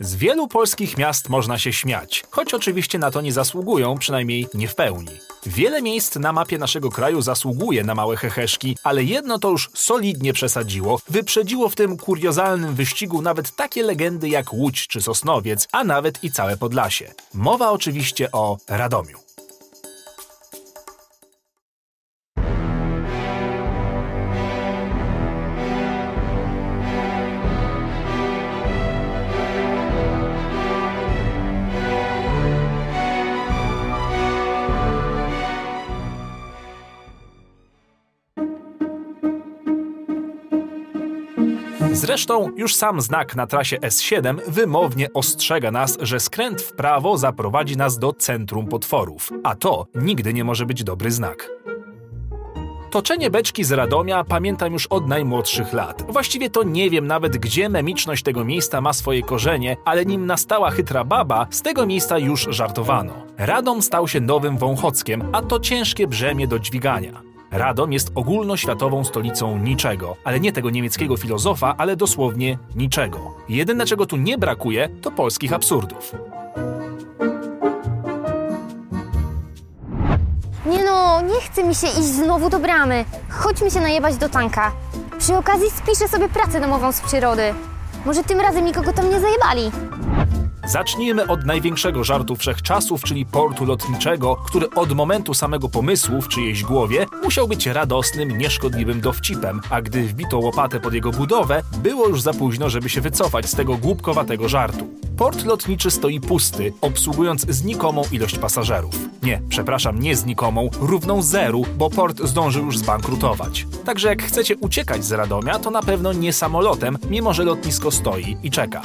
Z wielu polskich miast można się śmiać, choć oczywiście na to nie zasługują, przynajmniej nie w pełni. Wiele miejsc na mapie naszego kraju zasługuje na małe heheszki, ale jedno to już solidnie przesadziło, wyprzedziło w tym kuriozalnym wyścigu nawet takie legendy jak Łódź czy Sosnowiec, a nawet i całe Podlasie. Mowa oczywiście o Radomiu. Zresztą już sam znak na trasie S7 wymownie ostrzega nas, że skręt w prawo zaprowadzi nas do centrum potworów, a to nigdy nie może być dobry znak. Toczenie beczki z Radomia pamiętam już od najmłodszych lat. Właściwie to nie wiem nawet, gdzie memiczność tego miejsca ma swoje korzenie, ale nim nastała chytra baba, z tego miejsca już żartowano. Radom stał się nowym Wąchockiem, a to ciężkie brzemię do dźwigania. Radom jest ogólnoświatową stolicą niczego, ale nie tego niemieckiego filozofa, ale dosłownie niczego. Jedyne czego tu nie brakuje, to polskich absurdów. Nie no, nie chce mi się iść znowu do bramy. Chodźmy się najebać do tanka. Przy okazji spiszę sobie pracę domową z przyrody. Może tym razem nikogo tam nie zajebali. Zacznijmy od największego żartu wszechczasów, czyli portu lotniczego, który od momentu samego pomysłu w czyjejś głowie musiał być radosnym, nieszkodliwym dowcipem, a gdy wbito łopatę pod jego budowę, było już za późno, żeby się wycofać z tego głupkowatego żartu. Port lotniczy stoi pusty, obsługując znikomą ilość pasażerów. Nie, przepraszam, nie znikomą, równą zeru, bo port zdążył już zbankrutować. Także jak chcecie uciekać z Radomia, to na pewno nie samolotem, mimo że lotnisko stoi i czeka.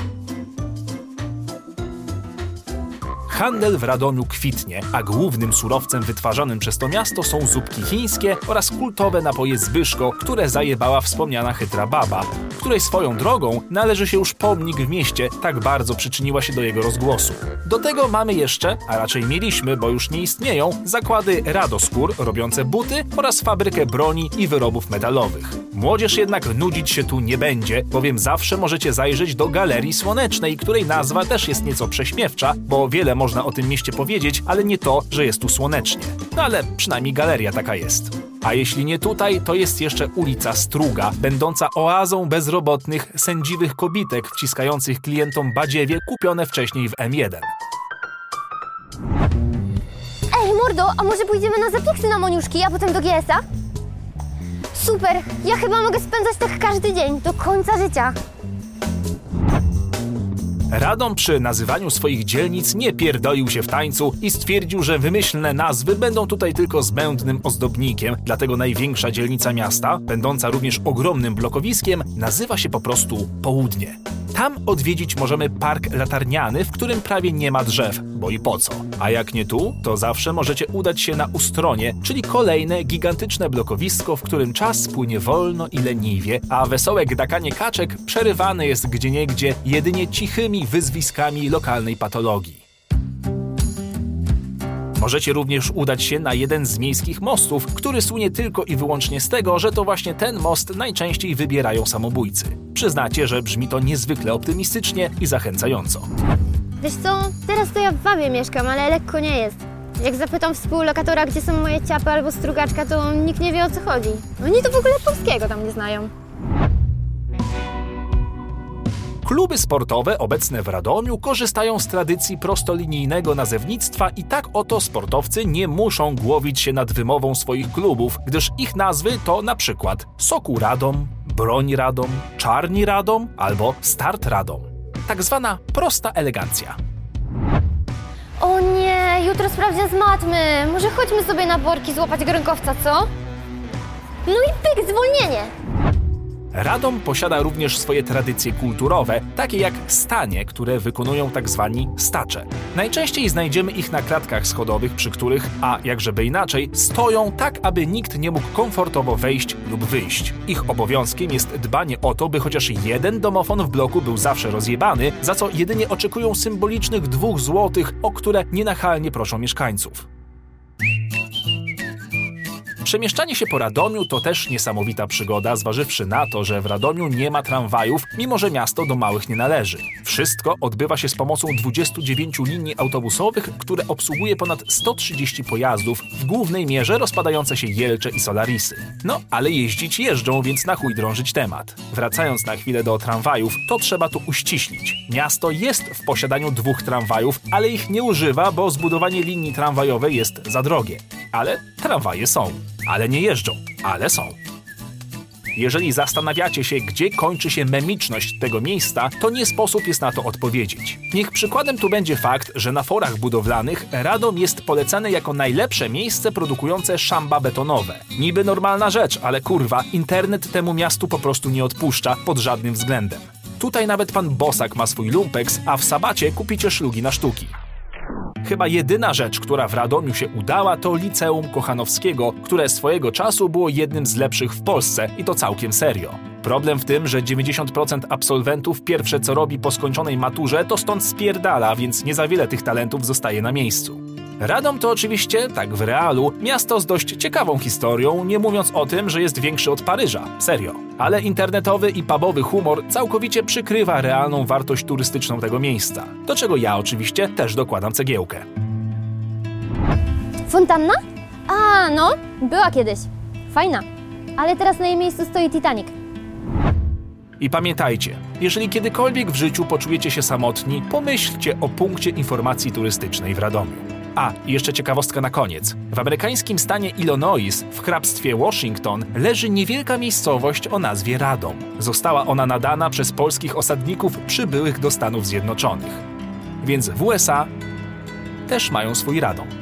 Handel w Radomiu kwitnie, a głównym surowcem wytwarzanym przez to miasto są zupki chińskie oraz kultowe napoje Zbyszko, które zajebała wspomniana chytra baba, której swoją drogą należy się już pomnik w mieście, tak bardzo przyczyniła się do jego rozgłosu. Do tego mamy jeszcze, a raczej mieliśmy, bo już nie istnieją, zakłady Radoskór robiące buty oraz fabrykę broni i wyrobów metalowych. Młodzież jednak nudzić się tu nie będzie, bowiem zawsze możecie zajrzeć do Galerii Słonecznej, której nazwa też jest nieco prześmiewcza, bo wiele można o tym mieście powiedzieć, ale nie to, że jest tu słonecznie. No ale przynajmniej galeria taka jest. A jeśli nie tutaj, to jest jeszcze ulica Struga, będąca oazą bezrobotnych, sędziwych kobitek wciskających klientom badziewie kupione wcześniej w M1. Ej, mordo, a może pójdziemy na zapieksy na Moniuszki, a potem do GS-a? Super, ja chyba mogę spędzać tak każdy dzień, do końca życia. Radom przy nazywaniu swoich dzielnic nie pierdolił się w tańcu i stwierdził, że wymyślne nazwy będą tutaj tylko zbędnym ozdobnikiem, dlatego największa dzielnica miasta, będąca również ogromnym blokowiskiem, nazywa się po prostu Południe. Tam odwiedzić możemy park latarniany, w którym prawie nie ma drzew, bo i po co. A jak nie tu, to zawsze możecie udać się na Ustronie, czyli kolejne gigantyczne blokowisko, w którym czas płynie wolno i leniwie, a wesołe gdakanie kaczek przerywane jest gdzieniegdzie jedynie cichymi wyzwiskami lokalnej patologii. Możecie również udać się na jeden z miejskich mostów, który słynie tylko i wyłącznie z tego, że to właśnie ten most najczęściej wybierają samobójcy. Przyznacie, że brzmi to niezwykle optymistycznie i zachęcająco. Wiesz co, teraz to ja w Wabie mieszkam, ale lekko nie jest. Jak zapytam współlokatora, gdzie są moje ciapy albo strugaczka, to nikt nie wie o co chodzi. Oni to w ogóle polskiego tam nie znają. Kluby sportowe obecne w Radomiu korzystają z tradycji prostolinijnego nazewnictwa i tak oto sportowcy nie muszą głowić się nad wymową swoich klubów, gdyż ich nazwy to na przykład Soku Radom, Broń Radom, Czarni Radom albo Start Radom. Tak zwana prosta elegancja. O nie, jutro sprawdzian z matmy. Może chodźmy sobie na worki złapać gronkowca, co? No i pyk, zwolnienie. Radom posiada również swoje tradycje kulturowe, takie jak stanie, które wykonują tak zwani stacze. Najczęściej znajdziemy ich na klatkach schodowych, przy których, a jakżeby inaczej, stoją tak, aby nikt nie mógł komfortowo wejść lub wyjść. Ich obowiązkiem jest dbanie o to, by chociaż jeden domofon w bloku był zawsze rozjebany, za co jedynie oczekują symbolicznych dwóch złotych, o które nienachalnie proszą mieszkańców. Przemieszczanie się po Radomiu to też niesamowita przygoda, zważywszy na to, że w Radomiu nie ma tramwajów, mimo że miasto do małych nie należy. Wszystko odbywa się z pomocą 29 linii autobusowych, które obsługuje ponad 130 pojazdów, w głównej mierze rozpadające się Jelcze i Solarisy. No, ale jeździć jeżdżą, więc na chuj drążyć temat. Wracając na chwilę do tramwajów, to trzeba tu uściślić. Miasto jest w posiadaniu dwóch tramwajów, ale ich nie używa, bo zbudowanie linii tramwajowej jest za drogie. Ale tramwaje są. Ale nie jeżdżą. Ale są. Jeżeli zastanawiacie się, gdzie kończy się memiczność tego miejsca, to nie sposób jest na to odpowiedzieć. Niech przykładem tu będzie fakt, że na forach budowlanych Radom jest polecany jako najlepsze miejsce produkujące szamba betonowe. Niby normalna rzecz, ale kurwa, internet temu miastu po prostu nie odpuszcza pod żadnym względem. Tutaj nawet pan Bosak ma swój lumpeks, a w sabacie kupicie szlugi na sztuki. Chyba jedyna rzecz, która w Radomiu się udała, to Liceum Kochanowskiego, które swojego czasu było jednym z lepszych w Polsce i to całkiem serio. Problem w tym, że 90% absolwentów pierwsze co robi po skończonej maturze to stąd spierdala, więc nie za wiele tych talentów zostaje na miejscu. Radom to oczywiście, tak w realu, miasto z dość ciekawą historią, nie mówiąc o tym, że jest większy od Paryża. Serio. Ale internetowy i pubowy humor całkowicie przykrywa realną wartość turystyczną tego miejsca. Do czego ja oczywiście też dokładam cegiełkę. Fontanna? A, no, była kiedyś. Fajna. Ale teraz na jej miejscu stoi Titanic. I pamiętajcie, jeżeli kiedykolwiek w życiu poczujecie się samotni, pomyślcie o punkcie informacji turystycznej w Radomiu. A, i jeszcze ciekawostka na koniec. W amerykańskim stanie Illinois, w hrabstwie Washington, leży niewielka miejscowość o nazwie Radom. Została ona nadana przez polskich osadników przybyłych do Stanów Zjednoczonych. Więc w USA też mają swój Radom.